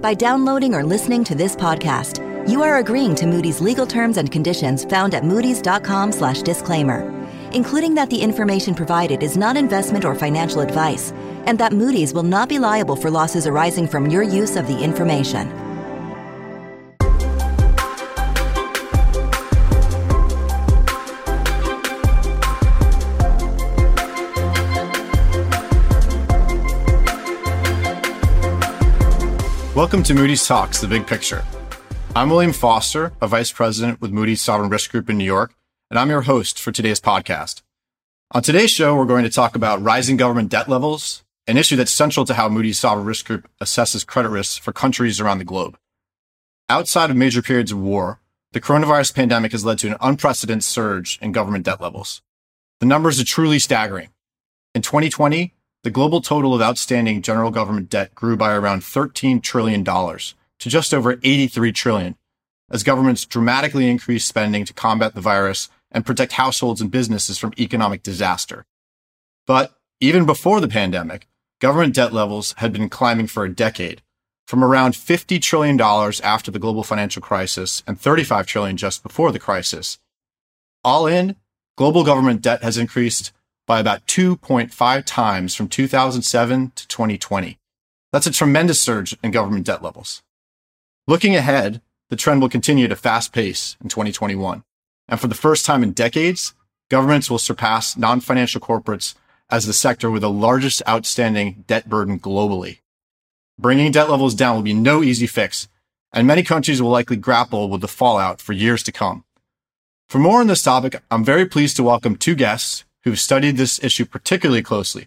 By downloading or listening to this podcast, you are agreeing to Moody's legal terms and conditions found at moodys.com/disclaimer, including that the information provided is not investment or financial advice, and that Moody's will not be liable for losses arising from your use of the information. Welcome to Moody's Talks, the big picture. I'm William Foster, a vice president with Moody's Sovereign Risk Group in New York, and I'm your host for today's podcast. On today's show, we're going to talk about rising government debt levels, an issue that's central to how Moody's Sovereign Risk Group assesses credit risks for countries around the globe. Outside of major periods of war, the coronavirus pandemic has led to an unprecedented surge in government debt levels. The numbers are truly staggering. In 2020, the global total of outstanding general government debt grew by around $13 trillion to just over 83 trillion as governments dramatically increased spending to combat the virus and protect households and businesses from economic disaster. But even before the pandemic, government debt levels had been climbing for a decade, from around $50 trillion after the global financial crisis and 35 trillion just before the crisis. All in, global government debt has increased by about 2.5 times from 2007 to 2020. That's a tremendous surge in government debt levels. Looking ahead, the trend will continue at a fast pace in 2021. And for the first time in decades, governments will surpass non-financial corporates as the sector with the largest outstanding debt burden globally. Bringing debt levels down will be no easy fix, and many countries will likely grapple with the fallout for years to come. For more on this topic, I'm very pleased to welcome two guests who've studied this issue particularly closely.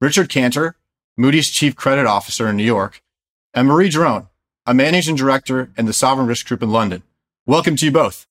Richard Cantor, Moody's Chief Credit Officer in New York, and Marie Diron, a Managing Director in the Sovereign Risk Group in London. Welcome to you both.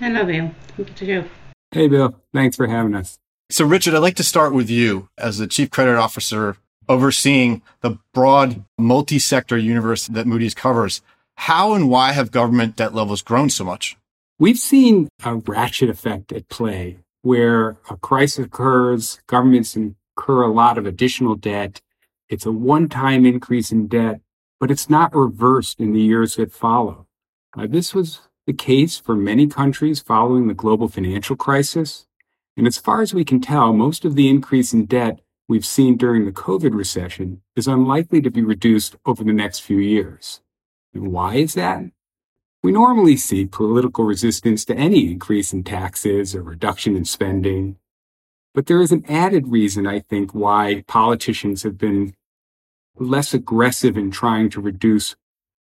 Hello, Bill. Good to you. Hey, Bill. Thanks for having us. So, Richard, I'd like to start with you as the Chief Credit Officer overseeing the broad multi sector universe that Moody's covers. How and why have government debt levels grown so much? We've seen a ratchet effect at play where a crisis occurs, governments incur a lot of additional debt. It's a one time increase in debt, but it's not reversed in the years that follow. Uh, this was the case for many countries following the global financial crisis. And as far as we can tell, most of the increase in debt we've seen during the COVID recession is unlikely to be reduced over the next few years. And why is that? We normally see political resistance to any increase in taxes or reduction in spending. But there is an added reason, I think, why politicians have been less aggressive in trying to reduce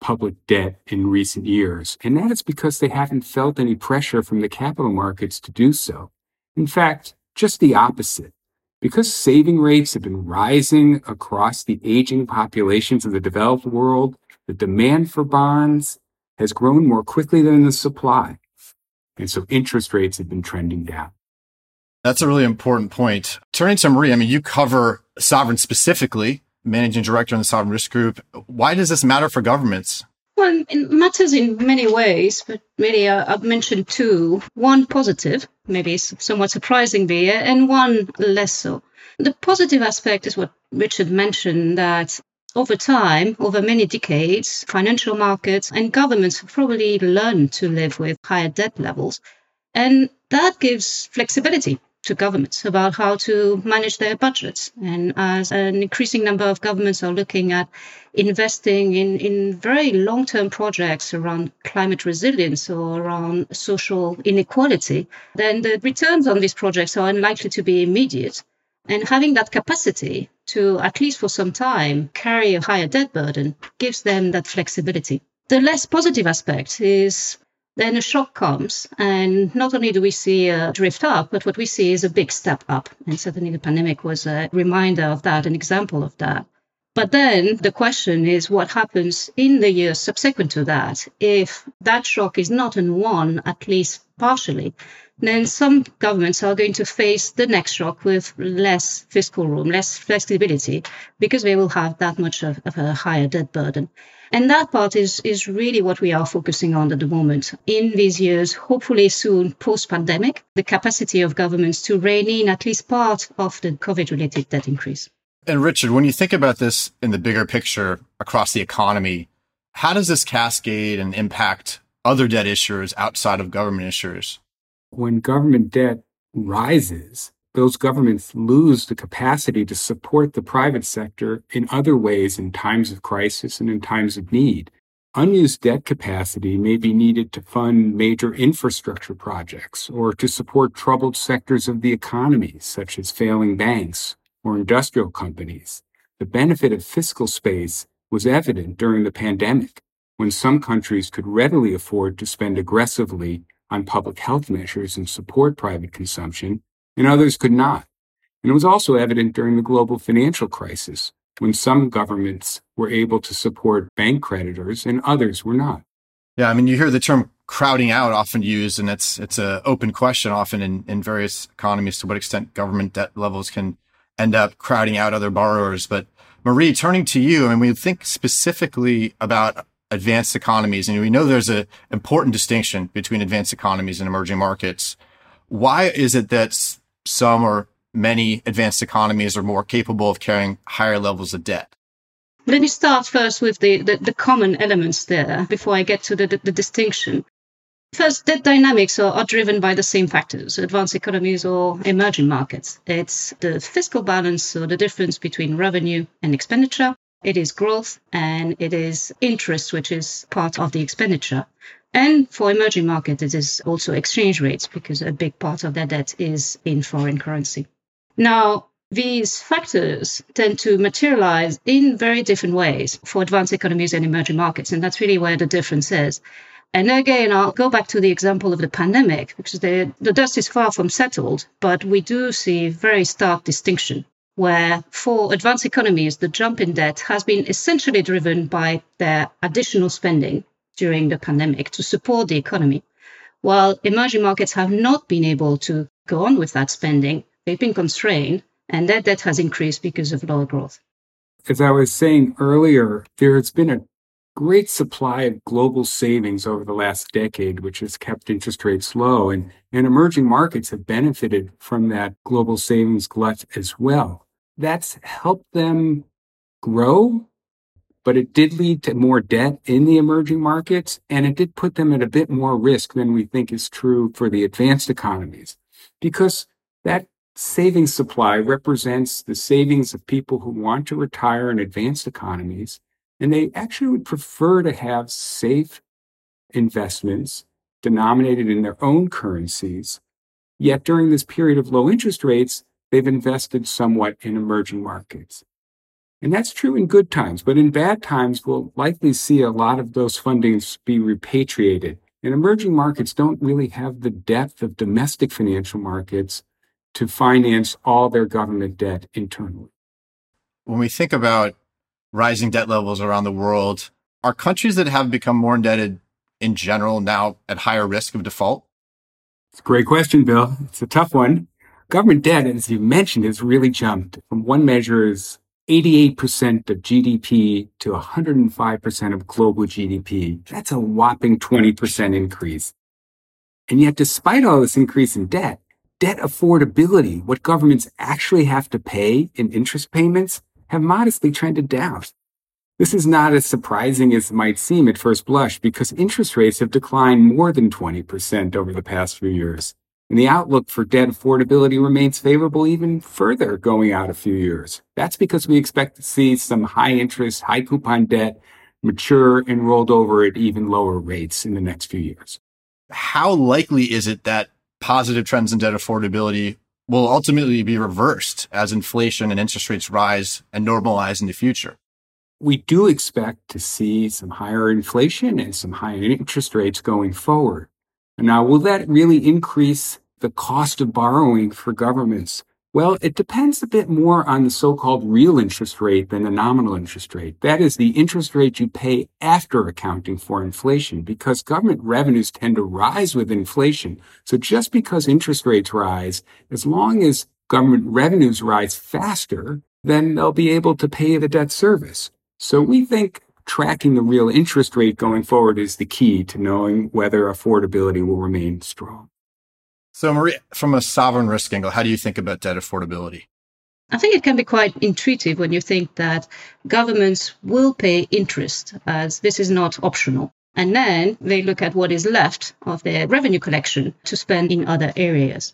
public debt in recent years. And that is because they haven't felt any pressure from the capital markets to do so. In fact, just the opposite. Because saving rates have been rising across the aging populations of the developed world, the demand for bonds has grown more quickly than the supply. And so interest rates have been trending down. That's a really important point. Turning to Marie, I mean, you cover sovereign specifically, managing director in the sovereign risk group. Why does this matter for governments? Well, it matters in many ways, but really uh, I've mentioned two. One positive, maybe somewhat surprisingly, and one less so. The positive aspect is what Richard mentioned that over time, over many decades, financial markets and governments have probably learned to live with higher debt levels. And that gives flexibility to governments about how to manage their budgets. And as an increasing number of governments are looking at investing in, in very long term projects around climate resilience or around social inequality, then the returns on these projects are unlikely to be immediate. And having that capacity to, at least for some time, carry a higher debt burden gives them that flexibility. The less positive aspect is then a shock comes, and not only do we see a drift up, but what we see is a big step up. And certainly the pandemic was a reminder of that, an example of that. But then the question is what happens in the years subsequent to that if that shock is not in one, at least partially, then some governments are going to face the next shock with less fiscal room, less flexibility, because they will have that much of, of, a higher debt burden. And that part is, is really what we are focusing on at the moment. In these years, hopefully soon post pandemic, the capacity of governments to rein in at least part of the COVID related debt increase. And Richard, when you think about this in the bigger picture, across the economy. How does this cascade and impact other debt issuers outside of government issuers? When government debt rises, those governments lose the capacity to support the private sector in other ways in times of crisis and in times of need. Unused debt capacity may be needed to fund major infrastructure projects or to support troubled sectors of the economy, such as failing banks or industrial companies. The benefit of fiscal space was evident during the pandemic, when some countries could readily afford to spend aggressively on public health measures and support private consumption, and others could not. And it was also evident during the global financial crisis, when some governments were able to support bank creditors and others were not. Yeah, I mean, you hear the term crowding out often used, and it's it's an open question often in, in various economies to what extent government debt levels can end up crowding out other borrowers. But Marie, turning to you, I mean, we think specifically about advanced economies, and we know there's an important distinction between advanced economies and emerging markets. Why is it that some or many advanced economies are more capable of carrying higher levels of debt. Let me start first with the, the, the common elements there before I get to the, the, the distinction. First, debt dynamics are, are, driven by the same factors, advanced economies or emerging markets. It's the fiscal balance, so the difference between revenue and expenditure. It is growth and it is interest, which is part of the expenditure. And for emerging markets, it is also exchange rates because a big part of their debt is in foreign currency. Now, these factors tend to materialize in very different ways for advanced economies and emerging markets. And that's really where the difference is. And again, I'll go back to the example of the pandemic because the, the dust is far from settled, but we do see very stark distinction where for advanced economies, the jump in debt has been essentially driven by their additional spending during the pandemic to support the economy, while emerging markets have not been able to go on with that spending they've been constrained, and that debt has increased because of lower growth. As I was saying earlier, there has been a great supply of global savings over the last decade, which has kept interest rates low, and, and emerging markets have benefited from that global savings glut as well. That's helped them grow, but it did lead to more debt in the emerging markets, and it did put them at a bit more risk than we think is true for the advanced economies, because that savings supply represents the savings of people who want to retire in advanced economies, and they actually would prefer to have safe investments denominated in their own currencies. Yet during this period of low interest rates, they've invested somewhat in emerging markets. And that's true in good times, but in bad times, we'll likely see a lot of those fundings be repatriated. And emerging markets don't really have the depth of domestic financial markets to finance all their government debt internally. When we think about rising debt levels around the world, are countries that have become more indebted in general now at higher risk of default? It's a great question, Bill. It's a tough one. Government debt, as you mentioned, has really jumped from one measure is 88% of GDP to 105% of global GDP. That's a whopping 20% increase. And yet, despite all this increase in debt, debt affordability, what governments actually have to pay in interest payments, have modestly trended down. This is not as surprising as it might seem at first blush because interest rates have declined more than 20% over the past few years. And the outlook for debt affordability remains favorable even further going out a few years. That's because we expect to see some high interest, high coupon debt mature and rolled over at even lower rates in the next few years. How likely is it that positive trends in debt affordability will ultimately be reversed as inflation and interest rates rise and normalize in the future. We do expect to see some higher inflation and some higher interest rates going forward. Now, will that really increase the cost of borrowing for governments? Well, it depends a bit more on the so-called real interest rate than the nominal interest rate. That is the interest rate you pay after accounting for inflation because government revenues tend to rise with inflation. So just because interest rates rise, as long as government revenues rise faster, then they'll be able to pay the debt service. So we think tracking the real interest rate going forward is the key to knowing whether affordability will remain strong. So, Marie, from a sovereign risk angle, how do you think about debt affordability? I think it can be quite intuitive when you think that governments will pay interest as this is not optional. And then they look at what is left of their revenue collection to spend in other areas.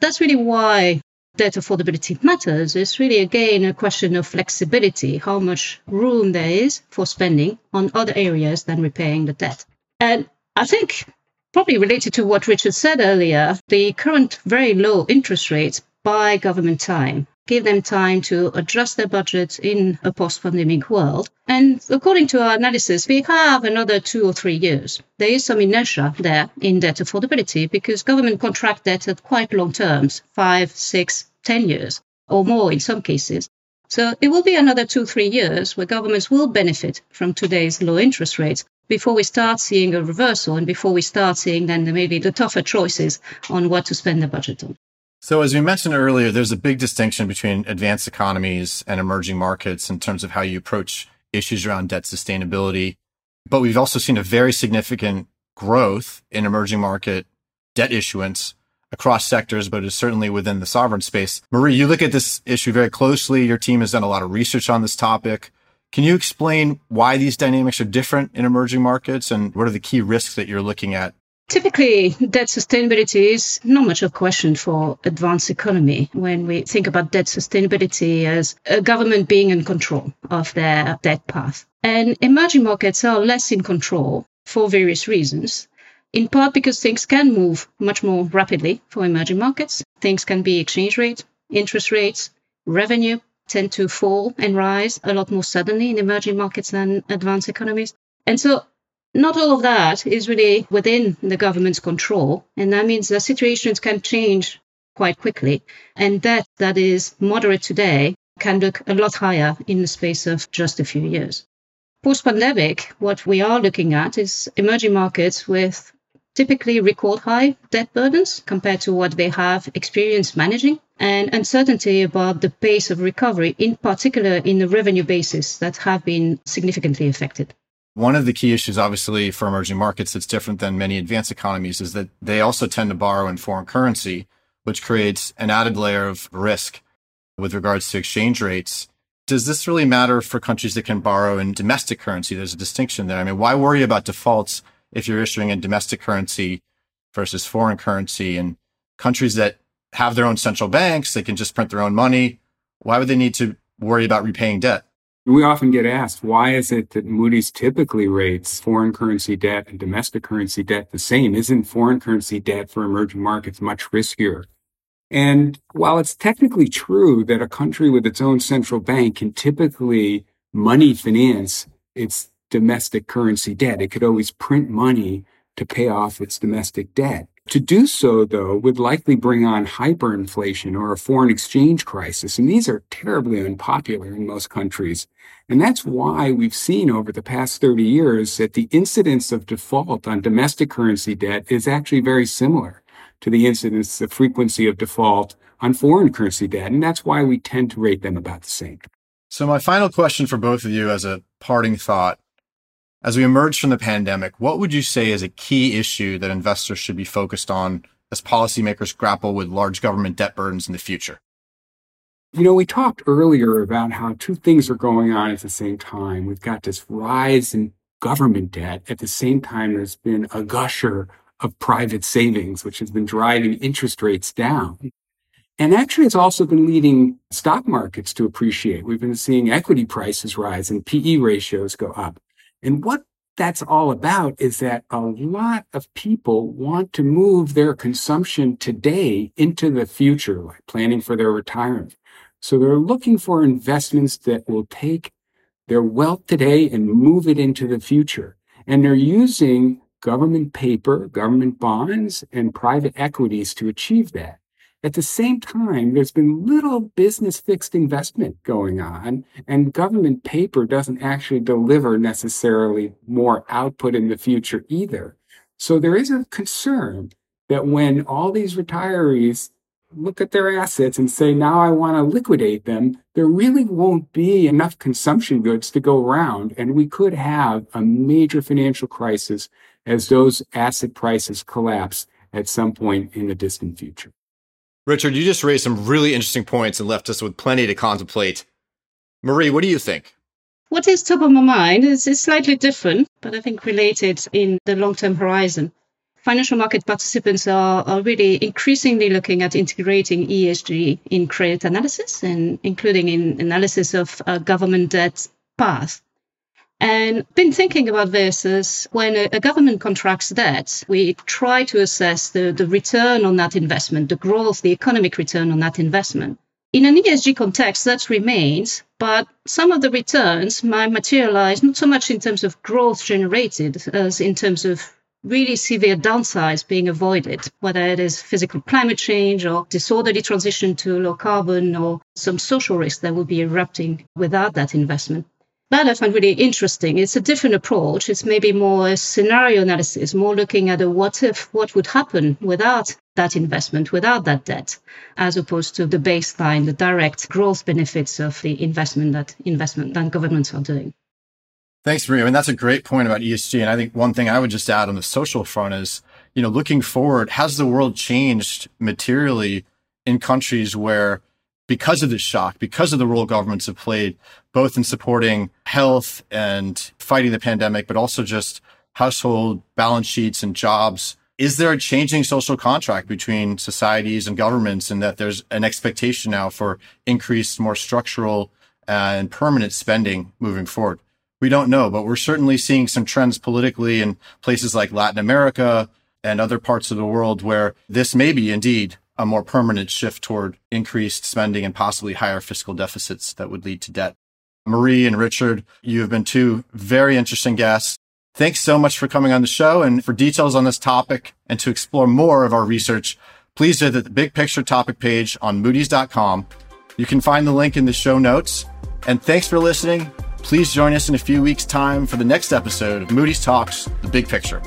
That's really why debt affordability matters. It's really, again, a question of flexibility, how much room there is for spending on other areas than repaying the debt. And I think, probably related to what Richard said earlier, the current very low interest rates buy government time give them time to adjust their budgets in a post-pandemic world. And according to our analysis, we have another two or three years. There is some inertia there in debt affordability because government contract debt at quite long terms, five, six, ten years or more in some cases. So it will be another two, three years where governments will benefit from today's low interest rates before we start seeing a reversal and before we start seeing then maybe the tougher choices on what to spend the budget on. So, as we mentioned earlier, there's a big distinction between advanced economies and emerging markets in terms of how you approach issues around debt sustainability. But we've also seen a very significant growth in emerging market debt issuance across sectors, but it's certainly within the sovereign space. Marie, you look at this issue very closely. Your team has done a lot of research on this topic. Can you explain why these dynamics are different in emerging markets and what are the key risks that you're looking at Typically, debt sustainability is not much of a question for advanced economy when we think about debt sustainability as a government being in control of their debt path. And emerging markets are less in control for various reasons. In part because things can move much more rapidly for emerging markets. Things can be exchange rate, interest rates, revenue tend to fall and rise a lot more suddenly in emerging markets than advanced economies. And so not all of that is really within the government's control. And that means the situations can change quite quickly. And debt that is moderate today can look a lot higher in the space of just a few years. Post pandemic, what we are looking at is emerging markets with typically record high debt burdens compared to what they have experienced managing and uncertainty about the pace of recovery, in particular in the revenue basis that have been significantly affected. One of the key issues, obviously, for emerging markets that's different than many advanced economies is that they also tend to borrow in foreign currency, which creates an added layer of risk with regards to exchange rates. Does this really matter for countries that can borrow in domestic currency? There's a distinction there. I mean, why worry about defaults if you're issuing in domestic currency versus foreign currency? And countries that have their own central banks, they can just print their own money. Why would they need to worry about repaying debt? We often get asked, why is it that Moody's typically rates foreign currency debt and domestic currency debt the same? Isn't foreign currency debt for emerging markets much riskier? And while it's technically true that a country with its own central bank can typically money finance its domestic currency debt, it could always print money to pay off its domestic debt. To do so, though, would likely bring on hyperinflation or a foreign exchange crisis. And these are terribly unpopular in most countries. And that's why we've seen over the past 30 years that the incidence of default on domestic currency debt is actually very similar to the incidence, the frequency of default on foreign currency debt. And that's why we tend to rate them about the same. So my final question for both of you as a parting thought as we emerge from the pandemic, what would you say is a key issue that investors should be focused on as policymakers grapple with large government debt burdens in the future? You know, we talked earlier about how two things are going on at the same time. We've got this rise in government debt. At the same time, there's been a gusher of private savings, which has been driving interest rates down. And actually, it's also been leading stock markets to appreciate. We've been seeing equity prices rise and PE ratios go up. And what that's all about is that a lot of people want to move their consumption today into the future, like planning for their retirement. So they're looking for investments that will take their wealth today and move it into the future. And they're using government paper, government bonds, and private equities to achieve that. At the same time, there's been little business fixed investment going on, and government paper doesn't actually deliver necessarily more output in the future either. So there is a concern that when all these retirees look at their assets and say, now I want to liquidate them, there really won't be enough consumption goods to go around. And we could have a major financial crisis as those asset prices collapse at some point in the distant future. Richard, you just raised some really interesting points and left us with plenty to contemplate. Marie, what do you think? What is top of my mind is, is slightly different, but I think related in the long term horizon. Financial market participants are, are really increasingly looking at integrating ESG in credit analysis and including in analysis of uh, government debt path. And been thinking about this is when a, government contracts debt, we try to assess the, the return on that investment, the growth, the economic return on that investment. In an ESG context, that remains, but some of the returns might materialize not so much in terms of growth generated as in terms of really severe downsides being avoided, whether it is physical climate change or disorderly transition to low carbon or some social risk that will be erupting without that investment that I find really interesting. It's a different approach. It's maybe more a scenario analysis, more looking at a what if, what would happen without that investment, without that debt, as opposed to the baseline, the direct growth benefits of the investment that investment that governments are doing. Thanks, Maria. I mean, that's a great point about ESG. And I think one thing I would just add on the social front is, you know, looking forward, has the world changed materially in countries where because of this shock, because of the role governments have played, both in supporting health and fighting the pandemic, but also just household balance sheets and jobs. Is there a changing social contract between societies and governments, and that there's an expectation now for increased, more structural and permanent spending moving forward? We don't know, but we're certainly seeing some trends politically in places like Latin America and other parts of the world where this may be indeed a more permanent shift toward increased spending and possibly higher fiscal deficits that would lead to debt. Marie and Richard, you have been two very interesting guests. Thanks so much for coming on the show. And for details on this topic and to explore more of our research, please visit the big picture topic page on moody's.com. You can find the link in the show notes. And thanks for listening. Please join us in a few weeks' time for the next episode of Moody's Talks, The Big Picture.